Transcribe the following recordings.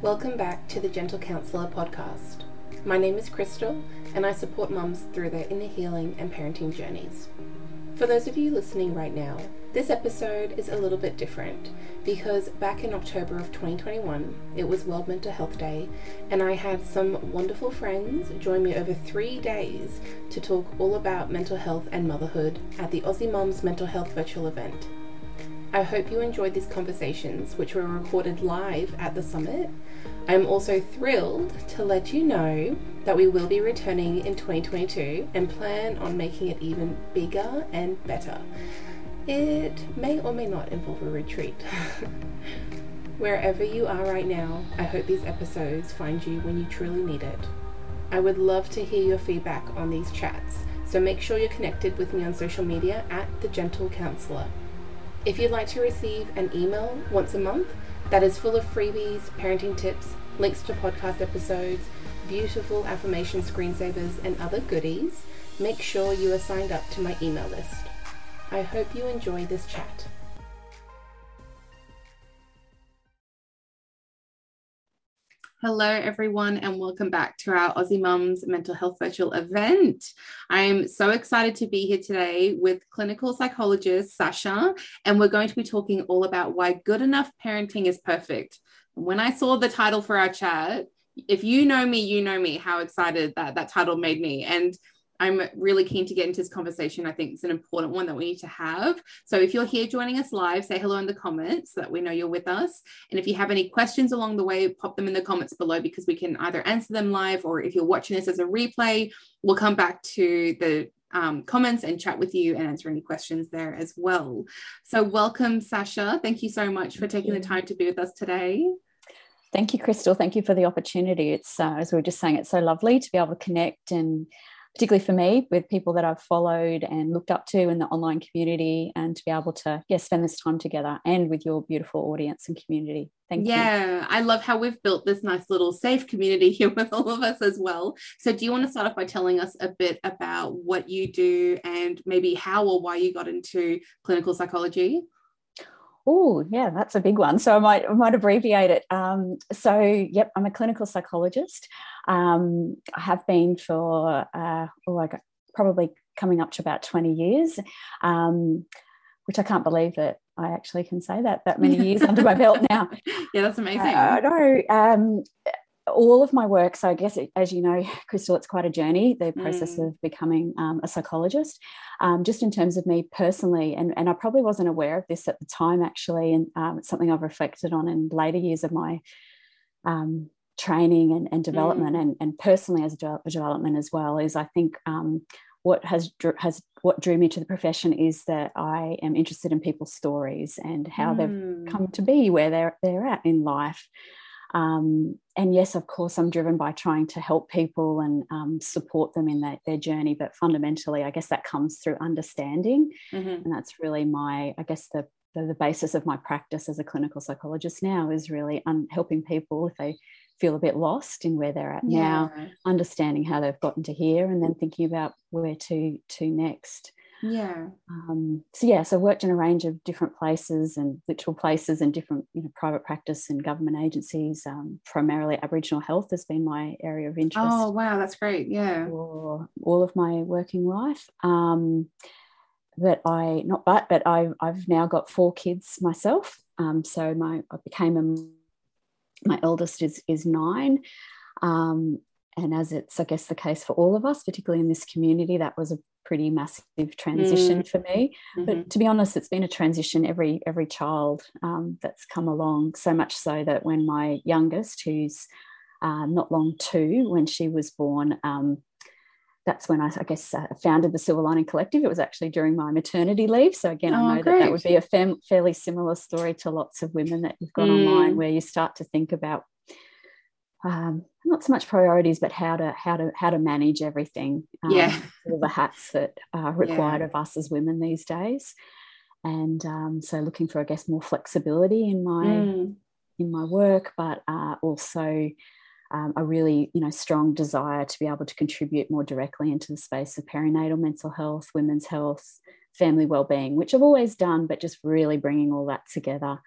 Welcome back to the Gentle Counsellor podcast. My name is Crystal, and I support mums through their inner healing and parenting journeys. For those of you listening right now, this episode is a little bit different because back in October of 2021, it was World Mental Health Day, and I had some wonderful friends join me over three days to talk all about mental health and motherhood at the Aussie Mums Mental Health Virtual event. I hope you enjoyed these conversations, which were recorded live at the summit. I'm also thrilled to let you know that we will be returning in 2022 and plan on making it even bigger and better. It may or may not involve a retreat. Wherever you are right now, I hope these episodes find you when you truly need it. I would love to hear your feedback on these chats, so make sure you're connected with me on social media at The Gentle Counsellor. If you'd like to receive an email once a month that is full of freebies, parenting tips, links to podcast episodes, beautiful affirmation screensavers, and other goodies, make sure you are signed up to my email list. I hope you enjoy this chat. Hello, everyone, and welcome back to our Aussie Mums Mental Health Virtual event. I'm so excited to be here today with clinical psychologist Sascha, and we're going to be talking all about why good enough parenting is perfect. When I saw the title for our chat, if you know me, you know me, how excited that that title made me. And I'm really keen to get into this conversation. I think it's an important one that we need to have. So if you're here joining us live, say hello in the comments so that we know you're with us. And if you have any questions along the way, pop them in the comments below because we can either answer them live or if you're watching this as a replay, we'll come back to the um, comments and chat with you and answer any questions there as well. So welcome, Sascha. Thank you so much for taking the time to be with us today. Thank you, Crystal. Thank you for the opportunity. It's, uh, as we were just saying, it's so lovely to be able to connect and particularly for me, with people that I've followed and looked up to in the online community, and to be able to yeah spend this time together and with your beautiful audience and community. Thank yeah, you. Yeah, I love how we've built this nice little safe community here with all of us as well. So, do you want to start off by telling us a bit about what you do and maybe how or why you got into clinical psychology? Oh, yeah, that's a big one. So I might I might abbreviate it. Um, so, yep, I'm a clinical psychologist. Um, I have been for uh, oh, like probably coming up to about 20 years, um, which I can't believe that I actually can say that that many years under my belt now. Yeah, that's amazing. Uh, I know. All of my work, so I guess, as you know, Crystal, it's quite a journey, the process mm. of becoming um, a psychologist, um, just in terms of me personally. And, and I probably wasn't aware of this at the time, actually. And um, it's something I've reflected on in later years of my um, training and, and development, mm. and, and personally as a development as well, is I think um, what has has what drew me to the profession is that I am interested in people's stories and how mm. they've come to be where they're they're at in life. Um, and yes, of course, I'm driven by trying to help people and um, support them in that, their journey. But fundamentally, I guess that comes through understanding. Mm-hmm. And that's really my, I guess, the, the, the, basis of my practice as a clinical psychologist now is really un- helping people if they feel a bit lost in where they're at yeah. now, understanding how they've gotten to here, and then thinking about where to to next. Yeah. Um, so yeah, so I worked in a range of different places and literal places and different, you know, private practice and government agencies. Um, primarily Aboriginal health has been my area of interest. Oh wow, that's great. Yeah. For all of my working life. Um, that I not but but I I've now got four kids myself. Um, so my I became a my eldest is is nine. Um, and as it's, I guess, the case for all of us, particularly in this community, that was a pretty massive transition mm. for me. Mm-hmm. But to be honest, it's been a transition every every child um, that's come along. So much so that when my youngest, who's uh, not long two, when she was born, um, that's when I, I guess, uh, founded the Silver Lining Collective. It was actually during my maternity leave. So again, I oh, know great. that that would be a fam- fairly similar story to lots of women that you've got mm. online, where you start to think about um, not so much priorities, but how to how to how to manage everything. Um, yeah, all the hats that are required yeah. of us as women these days, and um, so looking for, I guess, more flexibility in my mm. in my work, but uh, also um, a really you know strong desire to be able to contribute more directly into the space of perinatal mental health, women's health, family well-being, which I've always done, but just really bringing all that together.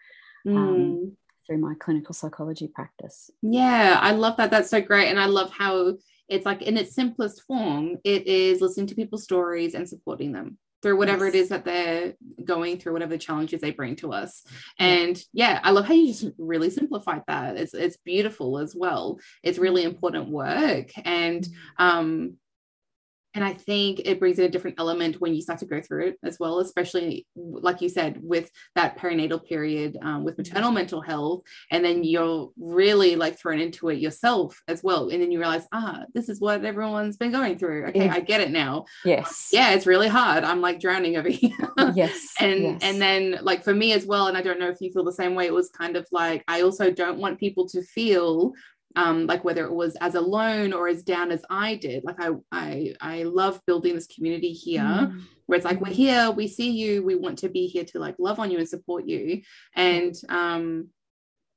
Um, mm through my clinical psychology practice. Yeah, I love that. That's so great. And I love how it's like in its simplest form, it is listening to people's stories and supporting them through whatever yes. it is that they're going through, whatever the challenges they bring to us. And yeah, I love how you just really simplified that. It's it's beautiful as well. It's really important work. And mm-hmm. um and i think it brings in a different element when you start to go through it as well especially like you said with that perinatal period um, with maternal mm-hmm. mental health and then you're really like thrown into it yourself as well and then you realize ah this is what everyone's been going through okay yeah. i get it now yes yeah it's really hard i'm like drowning over here yes and yes. and then like for me as well and i don't know if you feel the same way it was kind of like i also don't want people to feel um, like whether it was as alone or as down as I did. Like I I I love building this community here mm. where it's like we're here, we see you, we want to be here to like love on you and support you. And um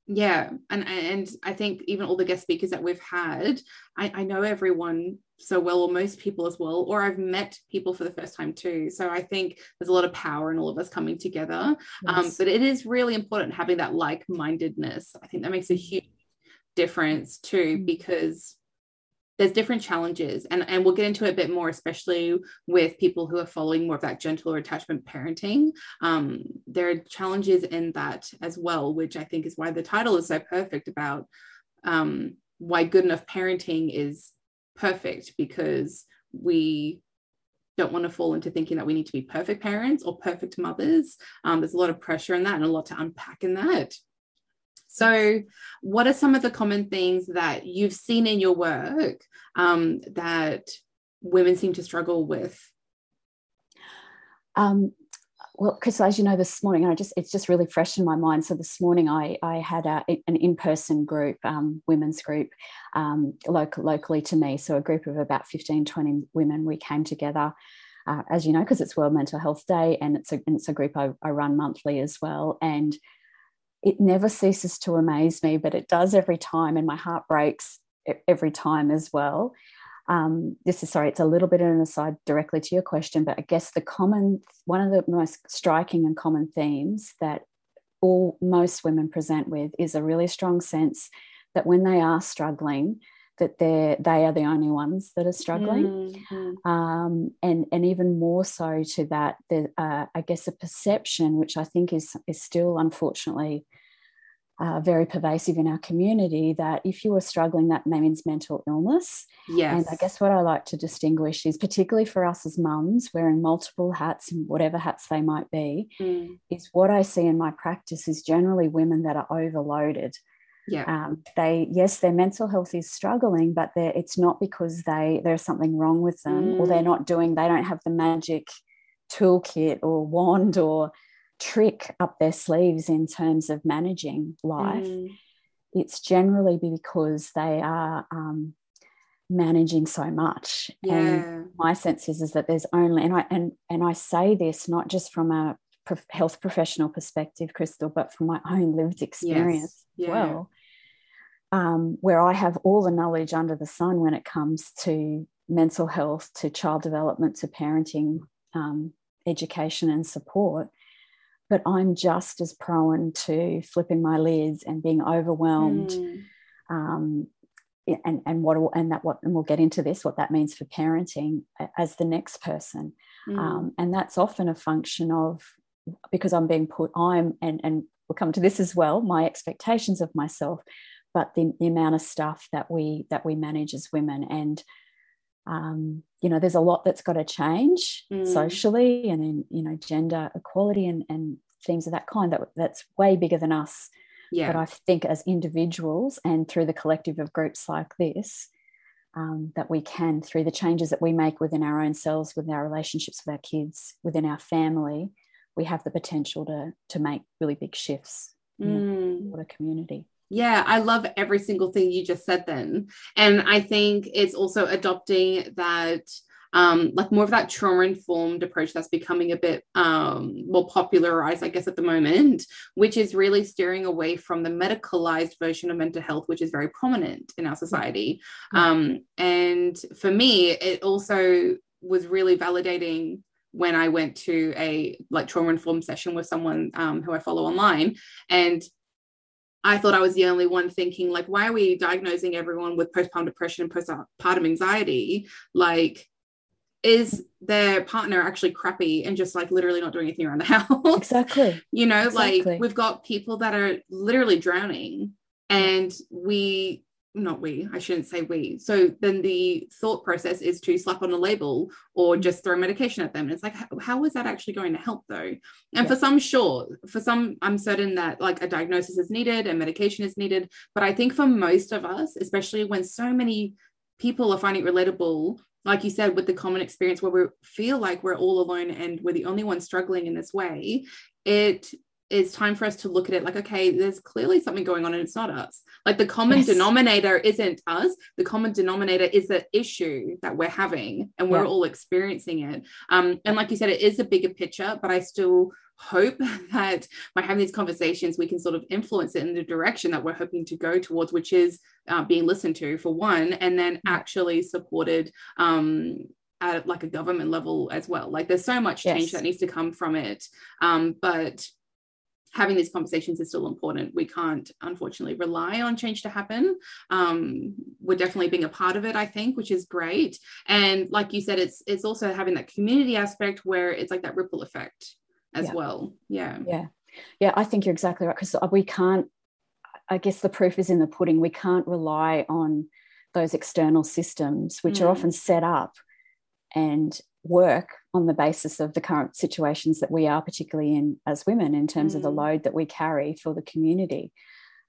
yeah, and and I think even all the guest speakers that we've had, I, I know everyone so well, or most people as well, or I've met people for the first time too. So I think there's a lot of power in all of us coming together. Um, yes. Um, but it is really important having that like-mindedness. I think that makes a huge difference too mm. because there's different challenges and, and we'll get into it a bit more especially with people who are following more of that gentle or attachment parenting. Um, there are challenges in that as well which i think is why the title is so perfect about um, why good enough parenting is perfect because we don't want to fall into thinking that we need to be perfect parents or perfect mothers. Um, there's a lot of pressure in that and a lot to unpack in that so, what are some of the common things that you've seen in your work um, that women seem to struggle with? Um, well, because as you know, this morning I just it's just really fresh in my mind. So this morning I I had a, an in person group, um, women's group, um, local, locally to me. So a group of about 15, 20 women. We came together. Uh, as you know, because it's World Mental Health Day, and it's a and it's a group I, I run monthly as well. And it never ceases to amaze me, but it does every time, and my heart breaks every time as well. Um, this is sorry, it's a little bit of an aside directly to your question, but I guess the common one of the most striking and common themes that all most women present with is a really strong sense that when they are struggling, that they're they are the only ones that are struggling, mm-hmm. um, and and even more so to that, the, uh, I guess a perception which I think is is still unfortunately uh, very pervasive in our community that if you are struggling, that means mental illness. Yes. And I guess what I like to distinguish is, particularly for us as mums, wearing multiple hats and whatever hats they might be, mm. is what I see in my practice is generally women that are overloaded. Yeah. Um, they yes, their mental health is struggling, but it's not because they there's something wrong with them mm. or they're mm. not doing. They don't have the magic toolkit or wand or trick up their sleeves in terms of managing life. Mm. It's generally because they are um, managing so much. Yeah. And my sense is, is that there's only and I and and I say this not just from a health professional perspective, Crystal, but from my own lived experience yes. yeah. as well. Um, where I have all the knowledge under the sun when it comes to mental health, to child development, to parenting, um, education, and support but I'm just as prone to flipping my lids and being overwhelmed. Mm. Um, and and what and that what and we'll get into this what that means for parenting as the next person mm. um, and that's often a function of because i'm being put i'm and and we'll come to this as well my expectations of myself but the, the amount of stuff that we that we manage as women and um, you know there's a lot that's got to change mm. socially and in you know gender equality and and things of that kind that that's way bigger than us yeah but i think as individuals and through the collective of groups like this um, that we can through the changes that we make within our own selves within our relationships with our kids within our family we have the potential to to make really big shifts in mm. a community yeah, I love every single thing you just said then. And I think it's also adopting that um, like more of that trauma informed approach that's becoming a bit um, more popularized, I guess, at the moment, which is really steering away from the medicalized version of mental health, which is very prominent in our society. Um, and for me, it also was really validating when I went to a like trauma informed session with someone um, who I follow online, and I thought I was the only one thinking, like, why are we diagnosing everyone with postpartum depression and postpartum anxiety? Like, is their partner actually crappy and just like literally not doing anything around the house? Exactly. you know, exactly. like we've got people that are literally drowning and we not we, I shouldn't say we. So then the thought process is to slap on a label or mm-hmm. just throw medication at them. And it's like, how, how is that actually going to help though? And yeah. for some, sure. For some, I'm certain that like a diagnosis is needed and medication is needed. But I think for most of us, especially when so many people are finding it relatable, like you said, with the common experience where we feel like we're all alone and we're the only ones struggling in this way, it it's time for us to look at it like, okay, there's clearly something going on and it's not us. Like the common yes. denominator isn't us. The common denominator is the issue that we're having and we're yeah. all experiencing it. Um, and like you said, it is a bigger picture, but I still hope that by having these conversations, we can sort of influence it in the direction that we're hoping to go towards, which is uh, being listened to for one, and then actually supported um, at like a government level as well. Like there's so much change yes. that needs to come from it. Um, but having these conversations is still important. We can't, unfortunately, rely on change to happen. Um, we're definitely being a part of it, I think, which is great. And like you said, it's it's also having that community aspect where it's like that ripple effect as yeah. well. Yeah. Yeah. Yeah. I think you're exactly right because we can't. I guess the proof is in the pudding. We can't rely on those external systems, which mm. are often set up and work on the basis of the current situations that we are particularly in as women in terms mm. of the mm. load that we carry for the community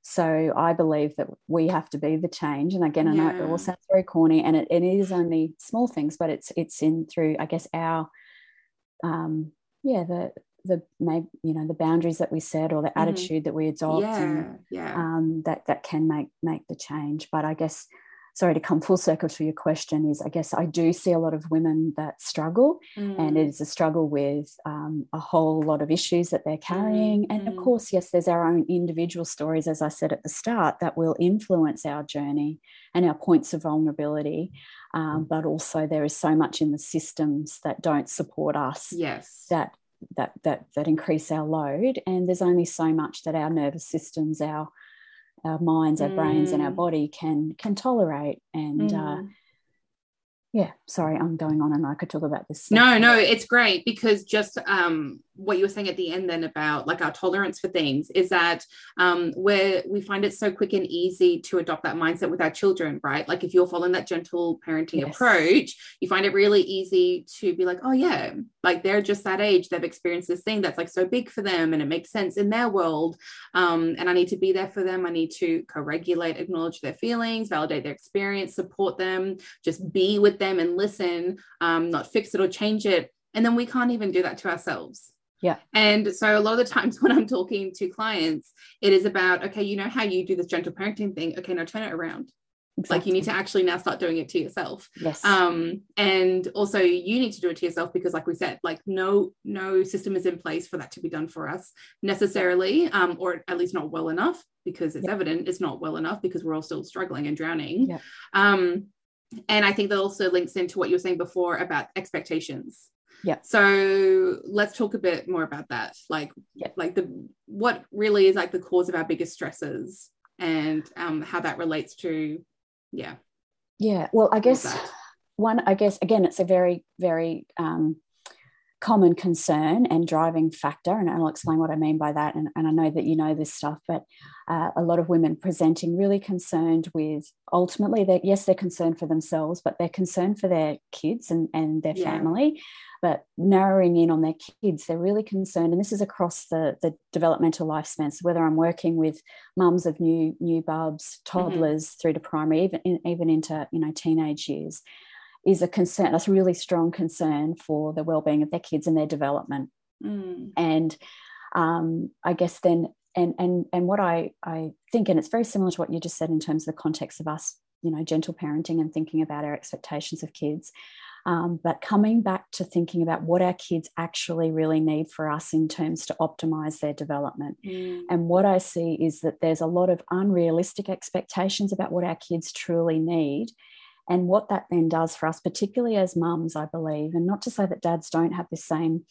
so i believe that we have to be the change and again i know it all sounds very corny and it, it is only small things but it's it's in through i guess our um yeah the the maybe you know the boundaries that we set or the mm-hmm. attitude that we adopt yeah, and, yeah. Um, that that can make make the change but i guess sorry to come full circle to your question is i guess i do see a lot of women that struggle mm. and it is a struggle with um, a whole lot of issues that they're carrying mm. and of mm. course yes there's our own individual stories as i said at the start that will influence our journey and our points of vulnerability um, mm. but also there is so much in the systems that don't support us yes that that that that increase our load and there's only so much that our nervous systems our our minds, our mm. brains, and our mm. body can can tolerate. And uh, mm. uh, yeah, sorry, I'm going on, and I could talk about this. No, no, it's great because just um, what you were saying at the end then about like our tolerance for things is that um, where we find it so quick and easy to adopt that mindset with our children, right? Like if you're following that gentle parenting yes. approach, you find it really easy to be like, oh yeah, like they're just that age, they've experienced this thing that's like so big for them, and it makes sense in their world. Um, and I need to be there for them. I need to co-regulate, acknowledge their feelings, validate their experience, support them, just be with them and listen, um, not fix it or change it. And then we can't even do that to ourselves yeah. And so a lot of the times when I'm talking to clients, it is about, okay, you know how you do this gentle parenting thing. Okay, now turn it around. Exactly. Like you need to actually now start doing it to yourself. Yes. Um, and also you need to do it to yourself because, like we said, like no no system is in place for that to be done for us necessarily, um, or at least not well enough because it's evident it's not well enough because we're all still struggling and drowning. Um, and I think that also links into what you were saying before about expectations yeah. So let's talk a bit more about that. Like yeah. like the what really is like the cause of our biggest stresses and um how that relates to yeah. Yeah. Well i guess one i guess again it's a very very um common concern and driving factor and i'll explain what i mean by that and, and i know that you know this stuff but uh, a lot of women presenting really concerned with ultimately that yes they're concerned for themselves but they're concerned for their kids and, and their yeah. family but narrowing in on their kids, they're really concerned, and this is across the, the developmental lifespan. So whether I'm working with mums of new new bubs, mm-hmm. toddlers mm-hmm. through to primary, even even into you know teenage years, is a concern. That's a really strong concern for the well-being of their kids and their development. Mm. And um, I guess then, and and and what I I think, and it's very similar to what you just said in terms of the context of us, you know, gentle parenting and thinking about our expectations of kids. Um, but coming back to thinking about what our kids actually really need for us in terms to optimize their development. Mm. And what I see is that there's a lot of unrealistic expectations about what our kids truly need. And what that then does for us, particularly as mums, I believe, and not to say that dads don't have the same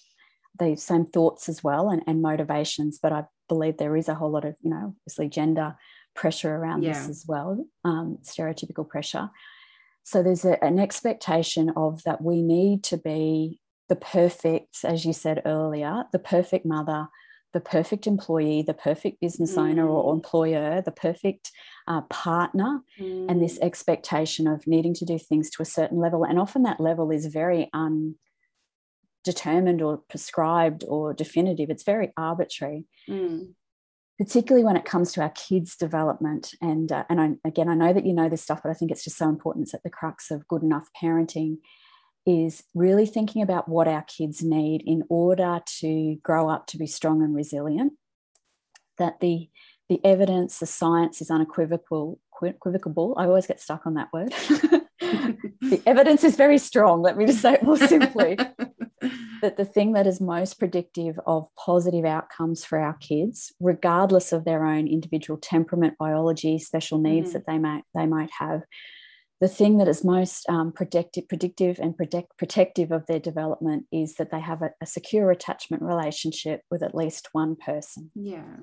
the same thoughts as well and, and motivations, but I believe there is a whole lot of you know obviously gender pressure around yeah. this as well um, stereotypical pressure so there's a, an expectation of that we need to be the perfect as you said earlier the perfect mother the perfect employee, the perfect business mm. owner or mm. employer, the perfect uh, partner, mm. and this mm. expectation of needing to do things to a certain level. And often that level is very undetermined or prescribed or definitive, it's very arbitrary. Mm. Particularly when it comes to our kids' development, and uh, and I, again, I know that you know this stuff, but I think it's just so important. It's at the crux of good enough parenting is really thinking about what our kids need in order to grow up to be strong and resilient. That the the evidence, the science is unequivocal. Equivocal. I always get stuck on that word. the evidence is very strong. Let me just say it more simply. that the thing that is most predictive of positive outcomes for our kids, regardless of their own individual temperament, biology, special needs mm. that they might they might have, the thing that is most um, predictive, predictive and protect, protective of their development is that they have a, a, secure attachment relationship with at least one person. Yeah.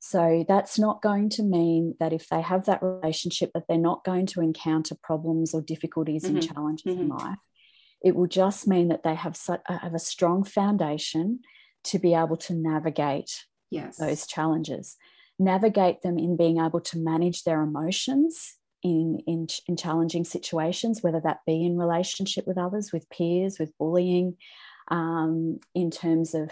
So that's not going to mean that if they have that relationship, that they're not going to encounter problems or difficulties mm-hmm. and challenges mm-hmm. in life. It will just mean that they have such, uh, have a strong foundation to be able to navigate yes. those challenges, navigate them in being able to manage their emotions in, in, in challenging situations, whether that be in relationship with others, with peers, with bullying, um, in terms of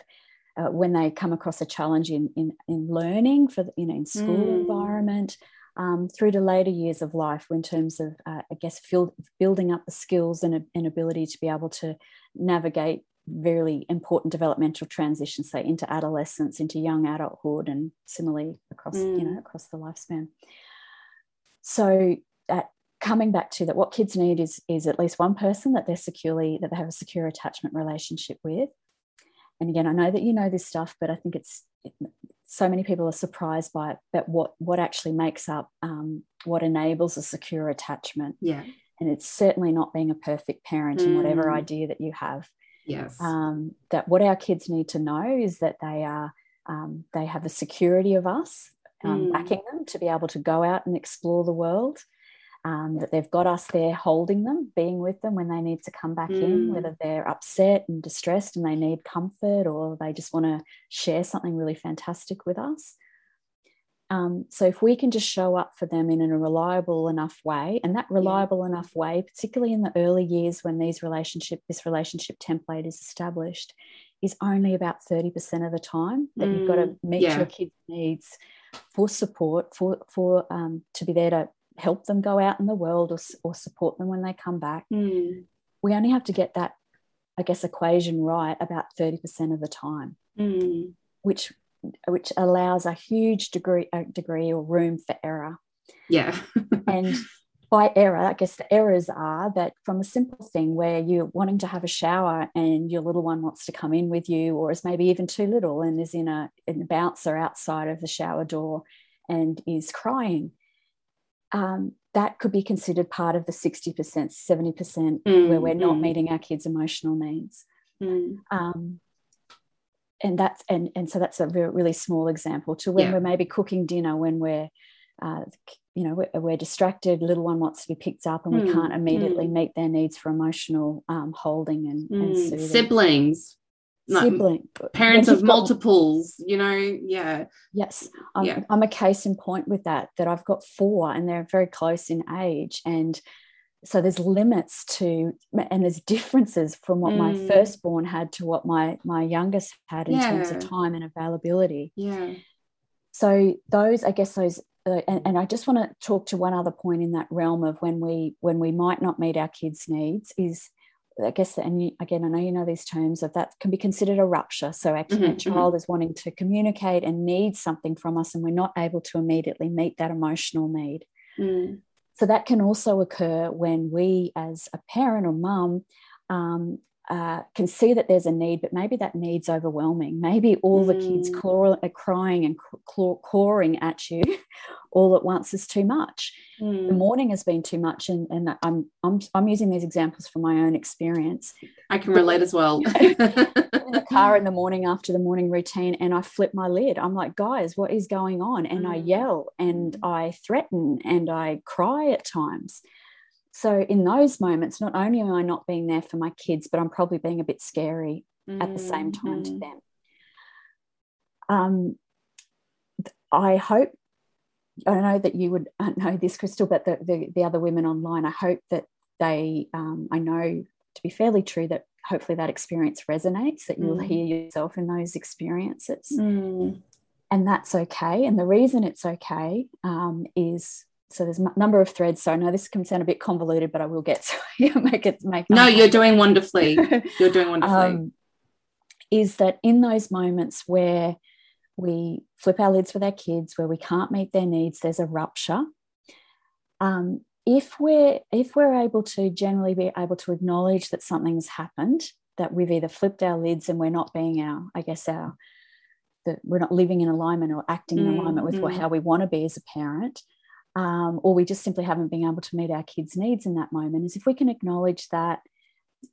uh, when they come across a challenge in, in, in learning for you know in school mm. environment um, through to later years of life in terms of uh, i guess field, building up the skills and, and ability to be able to navigate very important developmental transitions say into adolescence into young adulthood and similarly across mm. you know across the lifespan so that coming back to that what kids need is is at least one person that they're securely that they have a secure attachment relationship with and again i know that you know this stuff but i think it's it, so many people are surprised by it but what what actually makes up um, what enables a secure attachment yeah and it's certainly not being a perfect parent mm. in whatever mm. idea that you have yes um, that what our kids need to know is that they are um, they have the security of us um, mm. backing them to be able to go out and explore the world. Um, that they've got us there holding them, being with them when they need to come back mm. in, whether they're upset and distressed and they need comfort or they just want to share something really fantastic with us. Um, so if we can just show up for them in a reliable enough way, and that reliable yeah. enough way, particularly in the early years when these relationship, this relationship template is established, is only about 30% of the time that mm. you've got to meet yeah. your kids' needs for support, for, for um, to be there to help them go out in the world or, or support them when they come back. Mm. We only have to get that, I guess, equation right about 30% of the time, mm. which which allows a huge degree a degree or room for error. Yeah. and by error, I guess the errors are that from a simple thing where you're wanting to have a shower and your little one wants to come in with you, or is maybe even too little and is in a, in a bouncer outside of the shower door and is crying, um, that could be considered part of the 60%, 70% mm, where we're not mm. meeting our kids' emotional needs. Mm. Um, and that's and and so that's a really small example to when yeah. we're maybe cooking dinner when we're uh, you know we're, we're, distracted little one wants to be picked up and mm, we can't immediately mm. meet their needs for emotional um, holding and, mm. and siblings. Sibling. parents of multiples got, you know? Yeah. Yes. I'm, yeah. I'm a case in point with that that i've got four and they're very close in age. And so there's limits to and there's differences from what mm. my firstborn had to what my my youngest had in yeah. terms of time and availability. Yeah. So those i guess those uh, and, and, I just want to talk to one other point in that realm of when we when we might not meet our kids' needs is I guess and you, again I know you know these terms of that can be considered a rupture. So our mm-hmm, child mm-hmm. is wanting to communicate and needs something from us, and we're not able to immediately meet that emotional need. Mm. So that can also occur when we, as a parent or mum, um, uh, can see that there's a need, but maybe that need's overwhelming. Maybe all mm. the kids mm. claw, are crying and claw, clawing at you, all at once is too much. Mm. The morning has been too much, and, and I'm, I'm I'm using these examples from my own experience. I can relate as well. in the car in the morning after the morning routine, and I flip my lid. I'm like, guys, what is going on? And mm. I yell and I threaten and I cry at times. So in those moments, not only am I not being there for my kids, but I'm probably being a bit scary mm. at the same time to mm. them. Um, I hope I know that you would know this, Crystal, but the, the, the other women online, I hope that they, um, I know to be fairly true that hopefully that experience resonates, that you'll mm. hear yourself in those experiences. Mm. And that's okay. And the reason it's okay um, is so there's a number of threads. So I know this can sound a bit convoluted, but I will get to make it make. No, you're doing wonderfully. You're doing wonderfully. Um, is that in those moments where we flip our lids with our kids where we can't meet their needs there's a rupture um, if we're if we're able to generally be able to acknowledge that something's happened that we've either flipped our lids and we're not being our i guess our that we're not living in alignment or acting in mm, alignment with what, mm. how we want to be as a parent um, or we just simply haven't been able to meet our kids needs in that moment is if we can acknowledge that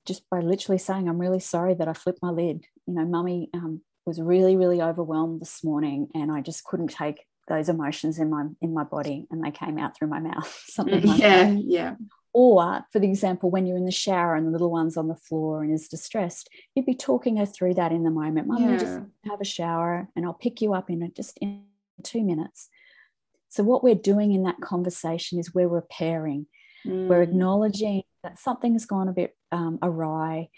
just by literally saying i'm really sorry that i flipped my lid you know mummy um, was really really overwhelmed this morning and i just couldn't take those emotions in my in my body and they came out through my mouth something like yeah that. yeah or for the example when you're in the shower and the little one's on the floor and is distressed you'd be talking her through that in the moment mum yeah. just have a shower and i'll pick you up in just in two minutes so what we're doing in that conversation is we're repairing mm. we're acknowledging that something's gone a bit um, awry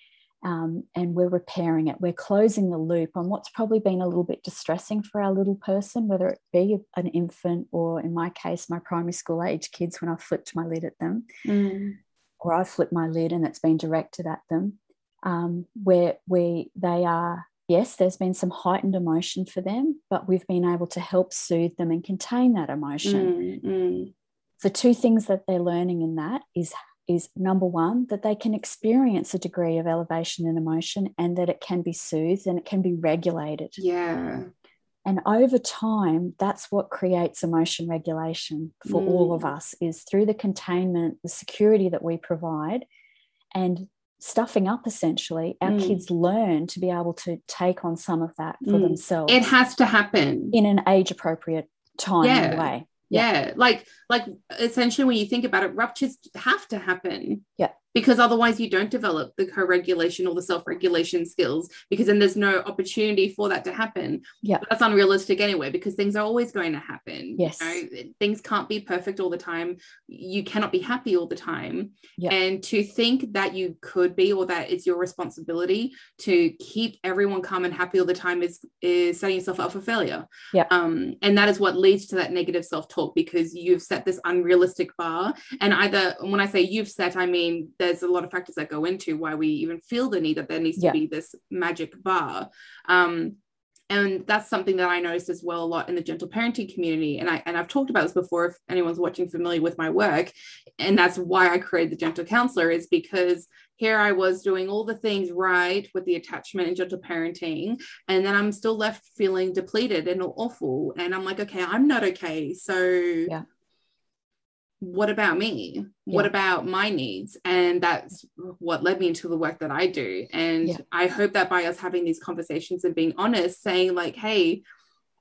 um, and we're repairing it. We're closing the loop on what's probably been a little bit distressing for our little person, whether it be an infant or, in my case, my primary school age kids when I flipped my lid at them, mm. or I flipped my lid and it's been directed at them, um, where we they are. Yes, there's been some heightened emotion for them, but we've been able to help soothe them and contain that emotion. Mm, mm. So, two things that they're learning in that is is number one, that they can experience a degree of elevation and emotion and that it can be soothed and it can be regulated. Yeah. And over time, that's what creates emotion regulation for mm. all of us is through the containment, the security that we provide, and stuffing up essentially, our mm. kids learn to be able to take on some of that for mm. themselves. It has to happen in an age appropriate time yeah. way yeah. yeah. like like essentially when you think about it ruptures have to happen yeah because otherwise you don't develop the co-regulation or the self-regulation skills because then there's no opportunity for that to happen. Yeah. That's unrealistic anyway because things are always going to happen yes. you know? things can't be perfect all the time. You cannot be happy all the time. Yeah. and to think that you could be or that it's your responsibility to keep everyone calm and happy all the time is is setting yourself up for failure. Yeah. Um and that is what leads to that negative self-talk because you've set this unrealistic bar. And either when i say you've set i mean there's a lot of factors that go into why we even feel the need that there needs to be this magic bar. Um, and that's something that I noticed as well a lot in the gentle parenting community. And I and I've talked about this before if anyone's watching familiar with my work. And that's why I created the gentle counselor, is because here I was doing all the things right with the attachment and gentle parenting. And then I'm still left feeling depleted and awful. And I'm like, okay, I'm not okay. So yeah what about me yeah. what about my needs and that's what led me into the work that i do and yeah. i hope that by us having these conversations and being honest saying like hey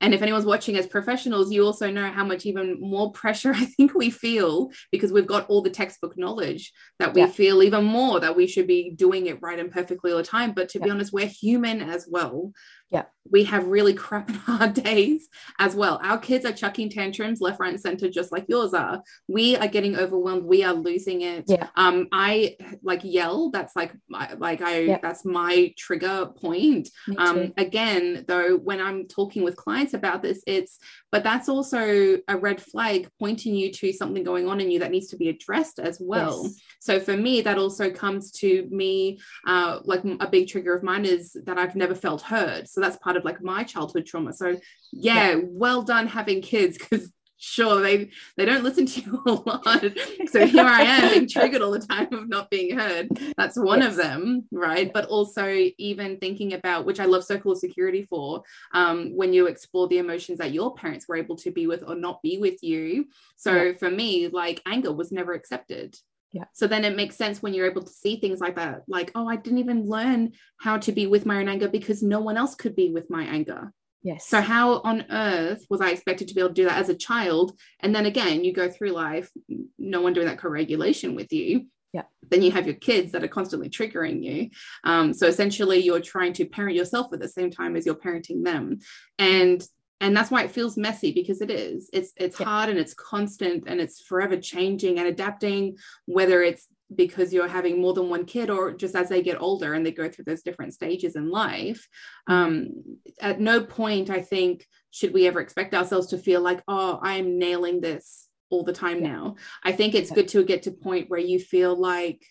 and if anyone's watching as professionals, you also know how much even more pressure I think we feel because we've got all the textbook knowledge that we yeah. feel even more that we should be doing it right and perfectly all the time. But to be honest, we're human as well yeah. We have really crap hard days as well. Our kids are chucking tantrums left right and center just like yours are. We are getting overwhelmed. We are losing it. Yeah. Um i like yell. That's like my, like i yeah. that's my trigger point. Um again though when i'm talking with clients about this it's but that's also a red flag pointing you to something going on in you that needs to be addressed as well. Yes. So for me that also comes to me uh, like a big trigger of mine is that i've never felt heard so that's part of like my childhood trauma. So yeah, yeah. well done having kids because sure they they don't listen to you a lot. So here i am being triggered all the time of not being heard. That's one yes. of them right? But also even thinking about which i love circle of security for um, when you explore the emotions that your parents were able to be with or not be with you. So yeah. for me like anger was never accepted yeah. So then it makes sense when you're able to see things like that, like, oh, I didn't even learn how to be with my own anger because no one else could be with my anger. Yes. So how on earth was I expected to be able to do that as a child? And then again, you go through life, no one doing that co-regulation with you. Yeah. Then you have your kids that are constantly triggering you. Um, so essentially, you're trying to parent yourself at the same time as you're parenting them, and and that's why it feels messy because it is. It's it's yeah. hard and it's constant and it's forever changing and adapting. Whether it's because you're having more than one kid or just as they get older and they go through those different stages in life um, at no point i think should we ever expect ourselves to feel like oh i'm nailing this all the time yeah. now i think it's yeah. good to get to a point where you feel like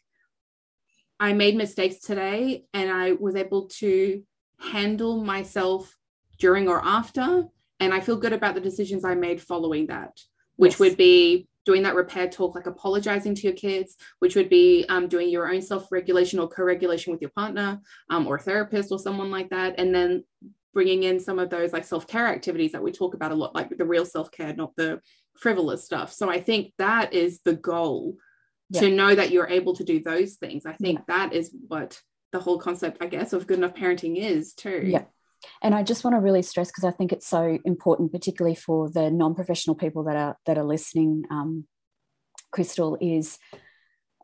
i made mistakes today and i was able to handle myself during or after and i feel good about the decisions i made following that which yes. would be doing that repair talk, like apologizing to your kids, which would be um, doing your own self regulation or co regulation with your partner um, or a therapist or someone like that. And then bringing in some of those like self care activities that we talk about a lot, like the real self care, not the frivolous stuff. So I think that is the goal yeah. to know that you're able to do those things. I think yeah. that is what the whole concept, I guess, of good enough parenting is too. Yeah. And I just want to really stress because I think it's so important, particularly for the non-professional people that are that are listening. Um, Crystal is,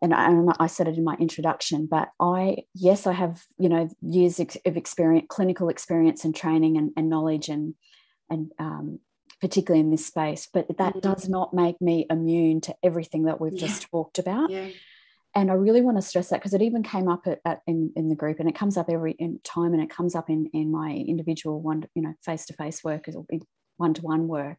and I, and I, said it in my introduction, but I yes, I have you know years of experience, clinical experience and training and, and knowledge and and um, particularly in this space, but that mm-hmm. does not make me immune to everything that we've yeah. just talked about. Yeah and I really want to stress that because it even came up at, at, in, in the group and it comes up every time and it comes up in, in my individual one, you know, face-to-face work or one-to-one work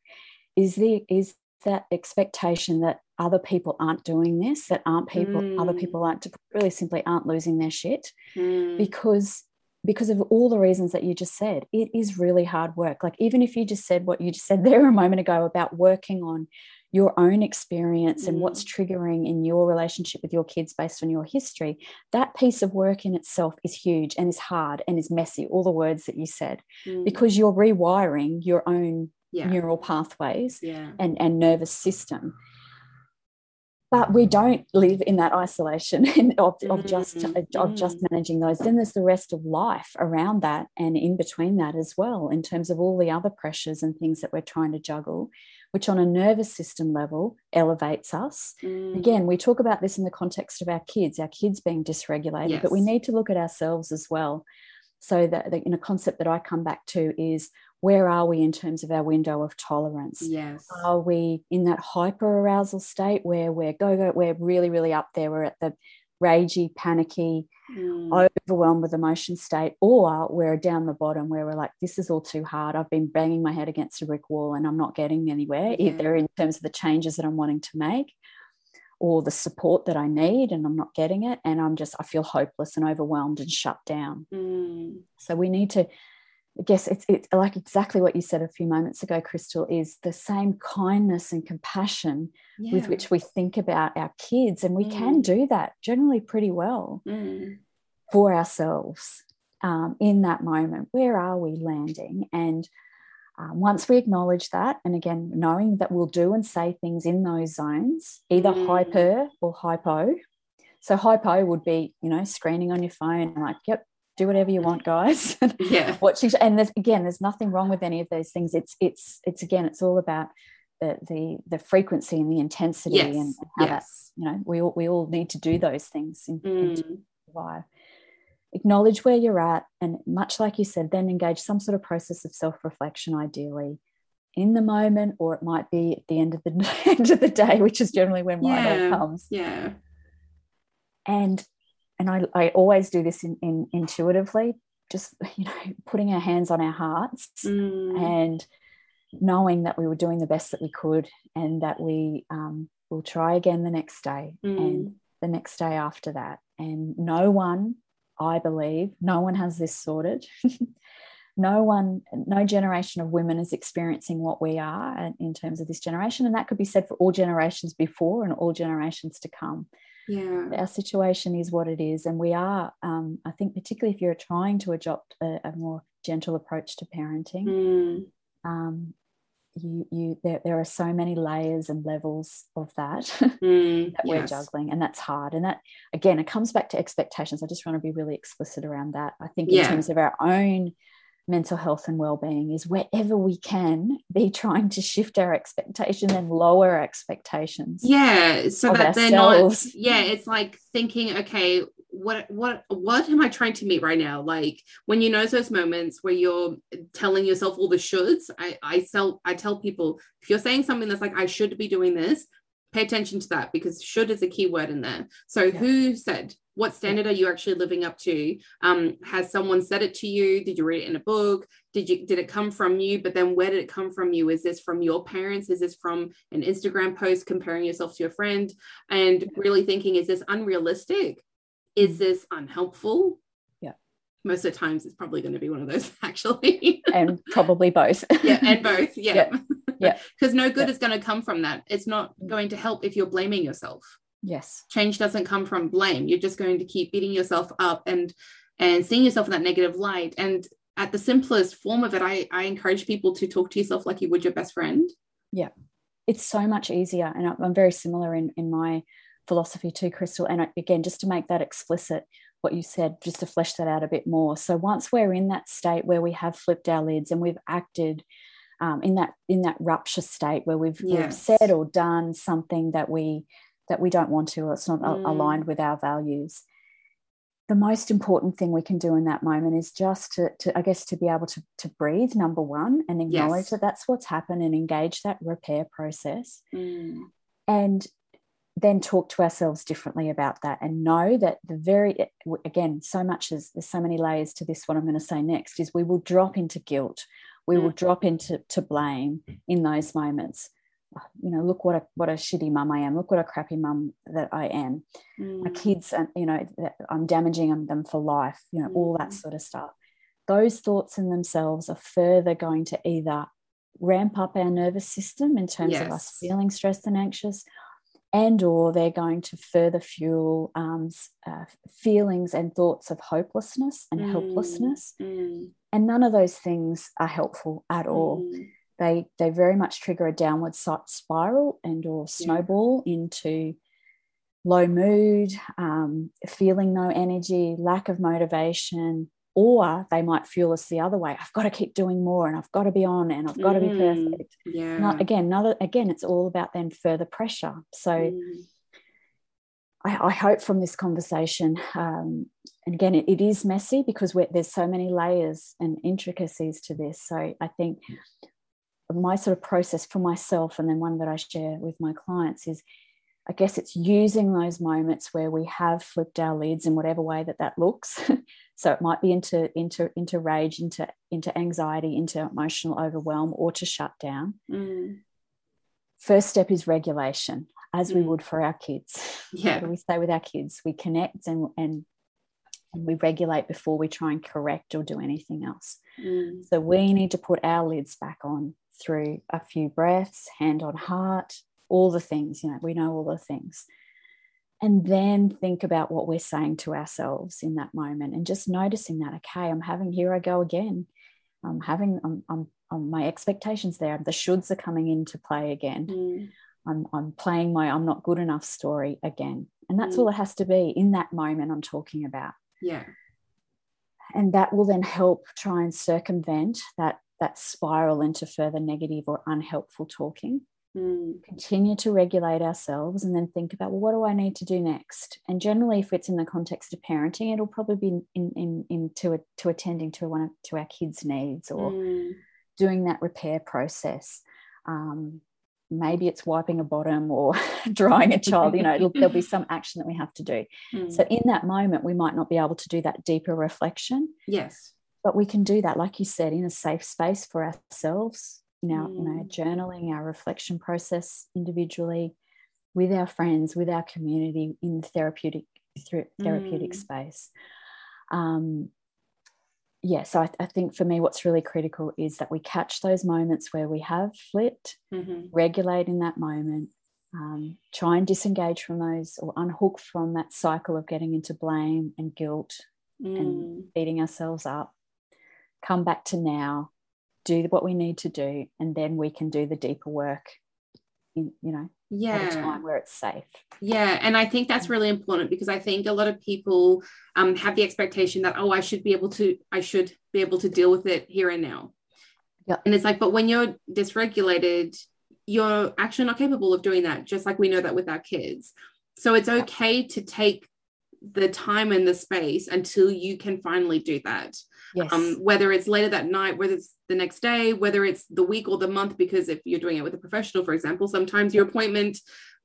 is the is that expectation that other people aren't doing this, that aren't people, mm. other people aren't really simply aren't losing their shit mm. because because of all the reasons that you just said, it is really hard work. Like even if you just said what you just said there a moment ago about working on your own experience and what's mm. triggering in your relationship with your kids based on your history, that piece of work in itself is huge and is hard and is messy, all the words that you said, mm. because you're rewiring your own yeah. neural pathways yeah. and, and nervous system. But we don't live in that isolation of, of just mm-hmm. of just mm. managing those. Then there's the rest of life around that and in between that as well, in terms of all the other pressures and things that we're trying to juggle which on a nervous system level elevates us. Mm. Again, we talk about this in the context of our kids, our kids being dysregulated, yes. but we need to look at ourselves as well. So that the, in a concept that I come back to is where are we in terms of our window of tolerance? Yes. Are we in that hyper arousal state where we're go go, we're really, really up there, we're at the ragey, panicky, mm. overwhelmed with emotion state, or we're down the bottom where we're like, this is all too hard. I've been banging my head against a brick wall and I'm not getting anywhere, yeah. either in terms of the changes that I'm wanting to make or the support that I need and I'm not getting it. And I'm just, I feel hopeless and overwhelmed and shut down. Mm. So we need to I guess it's, it's like exactly what you said a few moments ago, Crystal, is the same kindness and compassion yeah. with which we think about our kids. And we mm. can do that generally pretty well mm. for ourselves um, in that moment. Where are we landing? And um, once we acknowledge that, and again, knowing that we'll do and say things in those zones, either mm. hyper or hypo. So, hypo would be, you know, screening on your phone, like, yep, do whatever you want guys yeah and there's again there's nothing wrong with any of those things it's it's it's again it's all about the the the frequency and the intensity yes. and how yes. that you know we all we all need to do those things in, mm. in life acknowledge where you're at and much like you said then engage some sort of process of self-reflection ideally in the moment or it might be at the end of the end of the day which is generally when yeah. comes yeah and and I, I always do this in, in intuitively, just you know, putting our hands on our hearts mm. and knowing that we were doing the best that we could and that we um, will try again the next day mm. and the next day after that. And no one, I believe, no one has this sorted. no one, no generation of women is experiencing what we are in terms of this generation. And that could be said for all generations before and all generations to come. Yeah. Our situation is what it is. And we are, um, I think, particularly if you're trying to adopt a, a more gentle approach to parenting, Mm. um, you, you, there, there are so many layers and levels of that. Mm. that we're Yes. juggling and that's hard and that again it comes back to expectations i just want to be really explicit around that i think in terms of our own mental health and well-being is wherever we can be trying to shift our expectation and lower our expectations Yeah. So that they're not, yeah, it's like thinking, okay, what what what am I trying to meet right now? Like when you know those moments where you're telling yourself all the shoulds, I I tell I tell people if you're saying something that's like I should be doing this, pay attention to that because should is a key word in there. So Yeah. who said what standard are you actually living up to? Um, has someone said it to you? Did you read it in a book? Did you did it come from you? But then where did it come from you? Is this from your parents? Is this from an Instagram post comparing yourself to your friend? And really thinking, is this unrealistic? Is this unhelpful? Yeah. Most of the times it's probably going to be one of those actually. and probably both yeah, and both. Yeah. Yeah. Yeah. Because no good Yeah. is going to come from that. It's not going to help if you're blaming yourself yes. Change doesn't come from blame. You're just going to keep beating yourself up and and seeing yourself in that negative light. And at the simplest form of it i i encourage people to talk to yourself like you would your best friend. Yeah. it's so much easier. And i'm very similar in in my philosophy too crystal. And again just to make that explicit what you said just to flesh that out a bit more. So once we're in that state where we have flipped our lids and we've acted um, in that in that rupture state where we've, we've said or done something that we that we don't want to or it's not Mm. aligned with our values the most important thing we can do in that moment is just to, to i guess to be able to, to breathe number one and acknowledge Yes. that that's what's happened and engage that repair process Mm. and then talk to ourselves differently about that and know that the very again so much as there's so many layers to this what i'm going to say next is we will drop into guilt we will drop into to blame in those moments you know look what a what a shitty mum i am look what a crappy mum that i am my Mm. kids and you know i'm damaging them- for life you know all that Mm. sort of stuff those thoughts in themselves are further going to either ramp up our nervous system in terms of us feeling stressed and anxious and or they're going to further fuel um, uh, feelings and thoughts of hopelessness and Mm. helplessness Mm. and none of those things are helpful at all Mm. They they very much trigger a downward spiral and or snowball into low mood um, feeling no energy lack of motivation or they might fuel us the other way i've got to keep doing more and i've got to be on and i've got to be Mm. perfect yeah not again another again it's all about then further pressure so Mm. I, I hope from this conversation, um, and again, it, it is messy because we're, there's so many layers and intricacies to this. So I think my sort of process for myself, and then one that I share with my clients, is I guess it's using those moments where we have flipped our lids in whatever way that that looks. so it might be into into into rage, into into anxiety, into emotional overwhelm, or to shut down. Mm. First step is regulation, as we Mm. would for our kids Yeah. we say with our kids we connect and and and we regulate before we try and correct or do anything else Mm. so we need to put our lids back on through a few breaths hand on heart all the things you know we know all the things and then think about what we're saying to ourselves in that moment and just noticing that okay i'm having here i go again i'm having i'm, I'm, I'm my expectations there the shoulds are coming into play again Mm. I'm, I'm playing my I'm not good enough story again. And that's Mm. all it has to be in that moment I'm talking about. yeah And that will then help try and circumvent that, that spiral into further negative or unhelpful talking. Mm. Continue to regulate ourselves and then think about, well, what do I need to do next? And generally, if it's in the context of parenting, it'll probably be in, in, in to, a, to attending to one of, to our kids' needs or Mm. doing that repair process. Um, maybe it's wiping a bottom or drying a child. You know, it'll, there'll be some action that we have to do. Mm. So in that moment, we might not be able to do that deeper reflection, yes but we can do that, like you said, in a safe space for ourselves. You know, in our Mm. journaling, our reflection process individually, with our friends, with our community, in the therapeutic through therapeutic Mm. space. Um, yeah, so I, I, think for me, what's really critical is that we catch those moments where we have flipped, mm-hmm. regulate in that moment, um, try and disengage from those or unhook from that cycle of getting into blame and guilt mm. and beating ourselves up. Come back to now, do what we need to do, and then we can do the deeper work. In, you know, yeah at a time where it's safe. Yeah and i think that's really important because i think a lot of people um, have the expectation that oh i should be able to i should be able to deal with it here and now. Yeah and it's like but when you're dysregulated you're actually not capable of doing that just like we know that with our kids. So it's okay to take the time and the space until you can finally do that yes. um, whether it's later that night whether it's the next day whether it's the week or the month because if you're doing it with a professional for example sometimes your appointment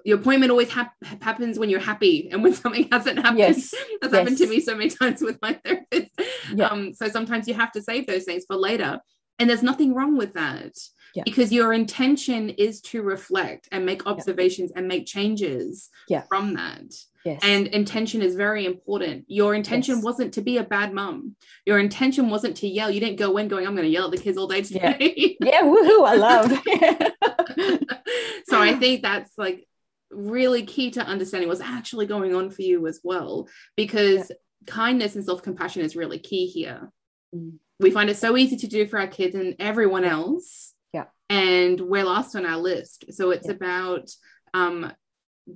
your appointment always hap- happens when you're happy and when something hasn't happened yes. that's yes. happened to me so many times with my therapist yeah. um, so sometimes you have to save those things for later and there's nothing wrong with that yeah. because your intention is to reflect and make observations yeah. and make changes from that Yes. And intention is very important. Your intention yes. wasn't to be a bad mum. Your intention wasn't to yell. You didn't go in going, I'm going to yell at the kids all day today. Yeah, yeah woohoo, I love. so I think that's like really key to understanding what's actually going on for you as well, because yeah. kindness and self compassion is really key here. Mm. We find it so easy to do for our kids and everyone else. Yeah. And we're last on our list. So it's yeah. about um,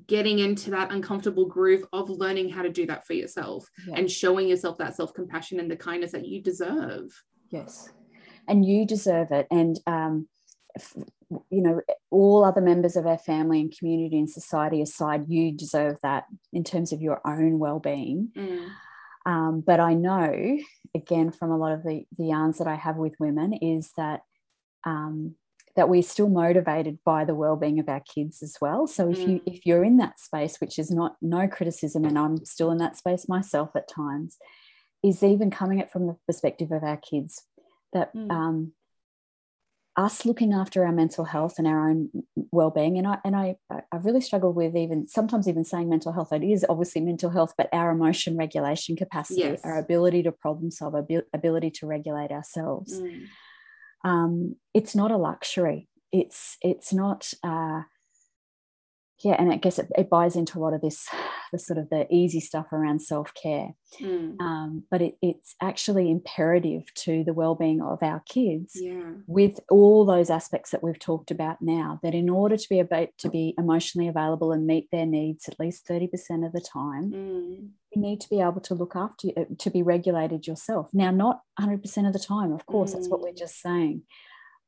getting into that uncomfortable groove of learning how to do that for yourself yeah. and showing yourself that self compassion and the kindness that you deserve. Yes. And you deserve it. And, um, you know, all other members of our family and community and society aside, you deserve that in terms of your own well being. Mm. Um, but I know, again, from a lot of the, the yarns that I have with women, is that um, that we're still motivated by the well-being of our kids as well so if mm. you if you're in that space which is not no criticism and i'm still in that space myself at times is even coming at from the perspective of our kids that mm. um, us looking after our mental health and our own well-being and I and I I really struggle with even sometimes even saying mental health it is obviously mental health but our emotion regulation capacity yes. our ability to problem solve our ability to regulate ourselves mm um, it's not a luxury. It's it's not. Uh, yeah, and I guess it, it, buys into a lot of this, the sort of the easy stuff around self care. Mm. Um, but it, it's actually imperative to the well-being of our kids. Yeah. With all those aspects that we've talked about now, that in order to be about to be emotionally available and meet their needs at least thirty percent of the time, mm. you need to be able to look after you, to be regulated yourself. Now, not hundred percent of the time, of course. Mm. That's what we're mm. just saying.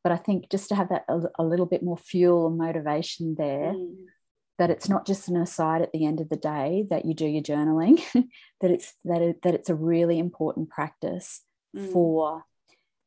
But I think just to have that a, a little bit more fuel and motivation there mm that it's not just an aside at the end of the day that you do your journaling that it's that, it, that it's a really important practice mm. for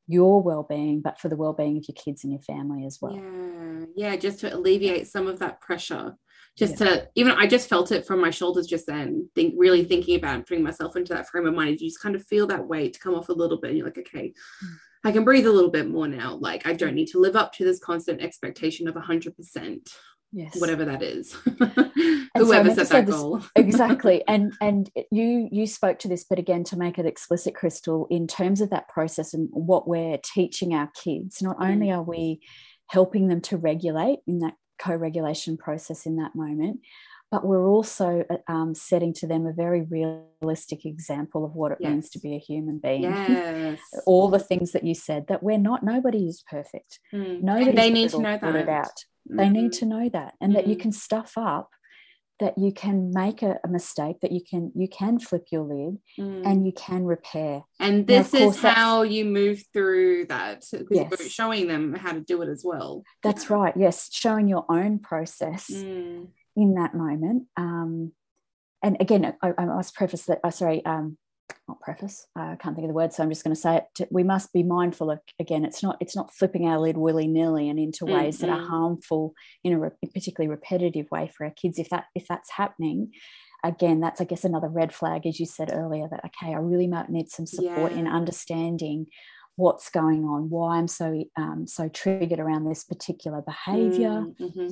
your well-being but for the well-being of your kids and your family as well yeah yeah just to alleviate some of that pressure just yeah. to even i just felt it from my shoulders just then think really thinking about putting myself into that frame of mind you just kind of feel that weight come off a little bit and you're like okay mm. i can breathe a little bit more now like i don't need to live up to this constant expectation of 100% yes whatever that is whoever so set that goal exactly and and you you spoke to this but again to make it explicit crystal in terms of that process and what we're teaching our kids not mm. only are we helping them to regulate in that co-regulation process in that moment but we're also um, setting to them a very realistic example of what it yes. means to be a human being. Yes. All the things that you said that we're not, nobody is perfect. Mm. Nobody they need to know that. Out. They mm-hmm. need to know that, and mm-hmm. that you mm-hmm. can stuff up, that you can make a, a, mistake, that you can you can flip your lid, mm. and you can repair. And this is how you move through that. Yes. showing them how to do it as well. That's right. Yes, showing your own process mm. in that moment. Um, and again, I, I must preface that. Oh, sorry. Um, not preface i can't think of the word so i'm just going to say it we must be mindful of again it's not it's not flipping our lid willy-nilly and into ways mm-hmm. that are harmful in a re- particularly repetitive way for our kids if that if that's happening again that's i guess another red flag as you said earlier that okay i really might need some support yeah. in understanding what's going on why i'm so um, so triggered around this particular behavior mm-hmm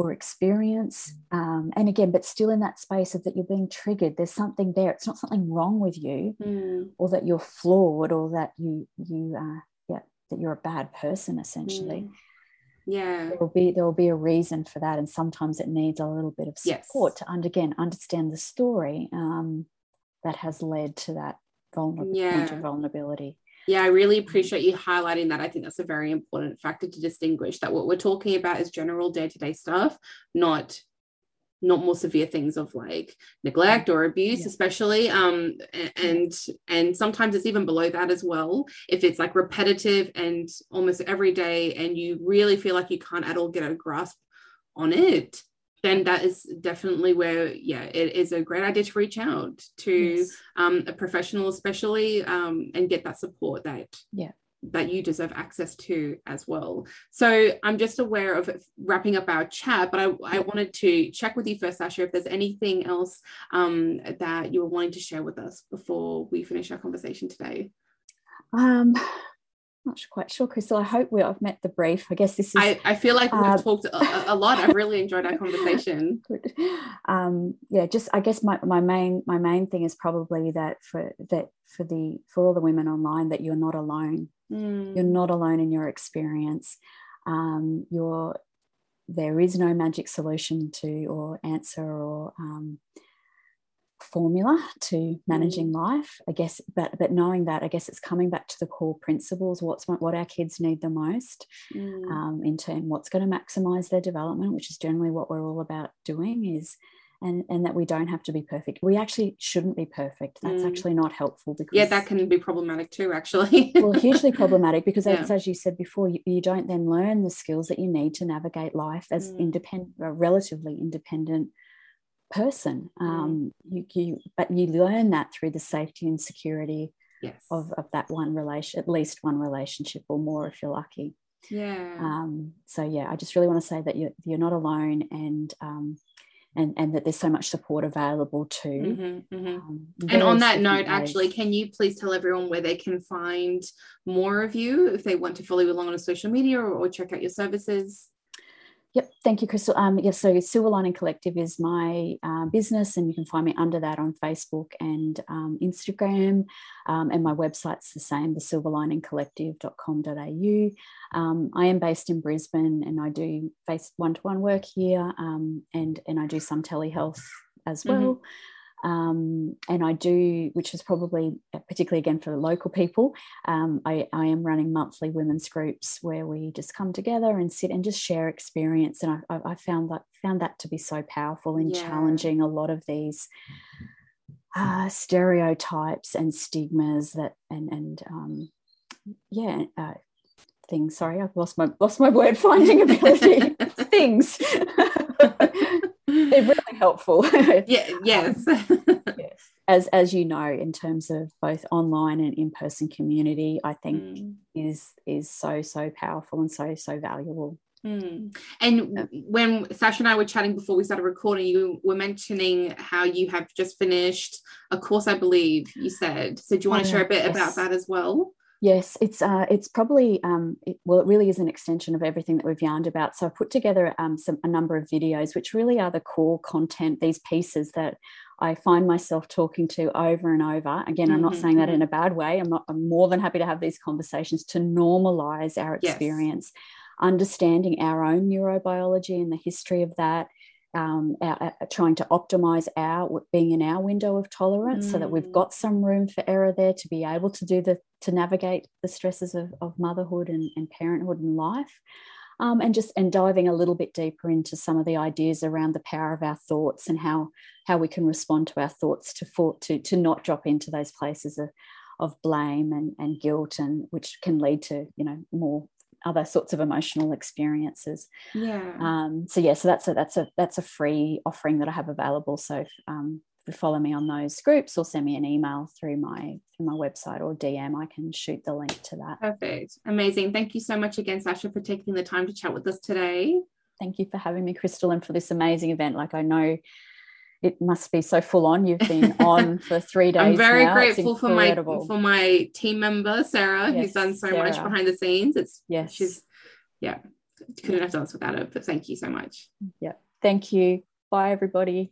or experience. Um, and again, but still in that space of that you're being triggered. There's something there. It's not something wrong with you, mm. or that you're flawed, or that you you uh, yeah that you're a bad person essentially. Mm. Yeah, there will be there will be a reason for that, and sometimes it needs a little bit of support Yes. to and again understand the story um, that has led to that vulnerable Yeah. vulnerability. Yeah, I really appreciate you highlighting that. I think that's a very important factor to distinguish that what we're talking about is general day-to-day stuff, not not more severe things of like neglect or abuse Yeah. especially um and and sometimes it's even below that as well if it's like repetitive and almost every day and you really feel like you can't at all get a grasp on it then that is definitely where yeah it is a great idea to reach out to Yes. um, a professional especially um, and get that support that Yeah. that you deserve access to as well so i'm just aware of wrapping up our chat but i, I wanted to check with you first Sascha if there's anything else um, that you were wanting to share with us before we finish our conversation today Um, not quite sure, Crystal. I hope we I've met the brief. I guess this is I, I feel like we've Uh, talked a, a lot i've really enjoyed our conversation good. Um, yeah, just I guess my, my main my main thing is probably that for that for the for all the women online that you're not alone. Mm, You're not alone in your experience. Um, you're there is no magic solution to or answer or um, formula to managing life i guess but but knowing that i guess it's coming back to the core principles what's what our kids need the most mm, um, in turn what's going to maximize their development which is generally what we're all about doing is and and that we don't have to be perfect we actually shouldn't be perfect that's Mm. actually not helpful because yeah that can be problematic too actually well hugely problematic because Yeah. as, as you said before you, you don't then learn the skills that you need to navigate life as Mm. independent a relatively independent person Mm. um you, you but you learn that through the safety and security yes of, of that one relation at least one relationship or more if you're lucky yeah um, so yeah, I just really want to say that you're you're not alone, and um, and and that there's so much support available too. Mhm, mhm. Um, And on that note, ways. actually, can you please tell everyone where they can find more of you if they want to follow you along on social media or, or check out your services? Yep, thank you, Crystal. Um, yes, so Silver Lining Collective is my uh, business, and you can find me under that on Facebook and um, Instagram. Um, and my website's the same, the silverliningcollective.com.au. Um, I am based in Brisbane, and I do face one-to-one work here, um, and and I do some telehealth as well. Um, and I do, which is probably uh, particularly again for the local people, um, I, I am running monthly women's groups where we just come together and sit and just share experience. And I, I, I found that found that to be so powerful in Yeah. challenging a lot of these uh, stereotypes and stigmas that and and um, yeah uh, things. Sorry, I've lost my lost my word finding ability. things. They're really helpful. Yeah, yes. yes. As as you know, in terms of both online and in person community, I think Mm, is is so so powerful and so so valuable. mm. And when Sascha and I were chatting before we started recording, you were mentioning how you have just finished a course, I believe you said. So do you want to Oh, share a bit yes. about that as well? Yes, it's uh, it's probably um, it, well, it really is an extension of everything that we've yarned about. So I've put together um, some a number of videos, which really are the core content. These pieces that I find myself talking to over and over. Again, I'm not saying that in a bad way. I'm not. I'm more than happy to have these conversations to normalize our Yes. experience, understanding our own neurobiology and the history of that. Um, our, uh, trying to optimize our being in our window of tolerance so that Mm. we've got some room for error there to be able to do the to navigate the stresses of, of motherhood and, and parenthood and life um, and just and diving a little bit deeper into some of the ideas around the power of our thoughts and how how we can respond to our thoughts to for, to to not drop into those places of of blame and, and guilt and which can lead to you know more other sorts of emotional experiences Yeah. um, so yeah so that's a that's a that's a free offering that i have available so if, um, if you follow me on those groups or send me an email through my through my website or dm i can shoot the link to that Perfect. Amazing. Thank you so much again, Sascha, for taking the time to chat with us today. thank you for having me crystal and for this amazing event like i know it must be so full on you've been on for three days I'm very now. Grateful for my for my team member Sarah, who's done so much behind the scenes. It's yes she's yeah couldn't have done this without it. But thank you so much. Yeah. Thank you. Bye, everybody.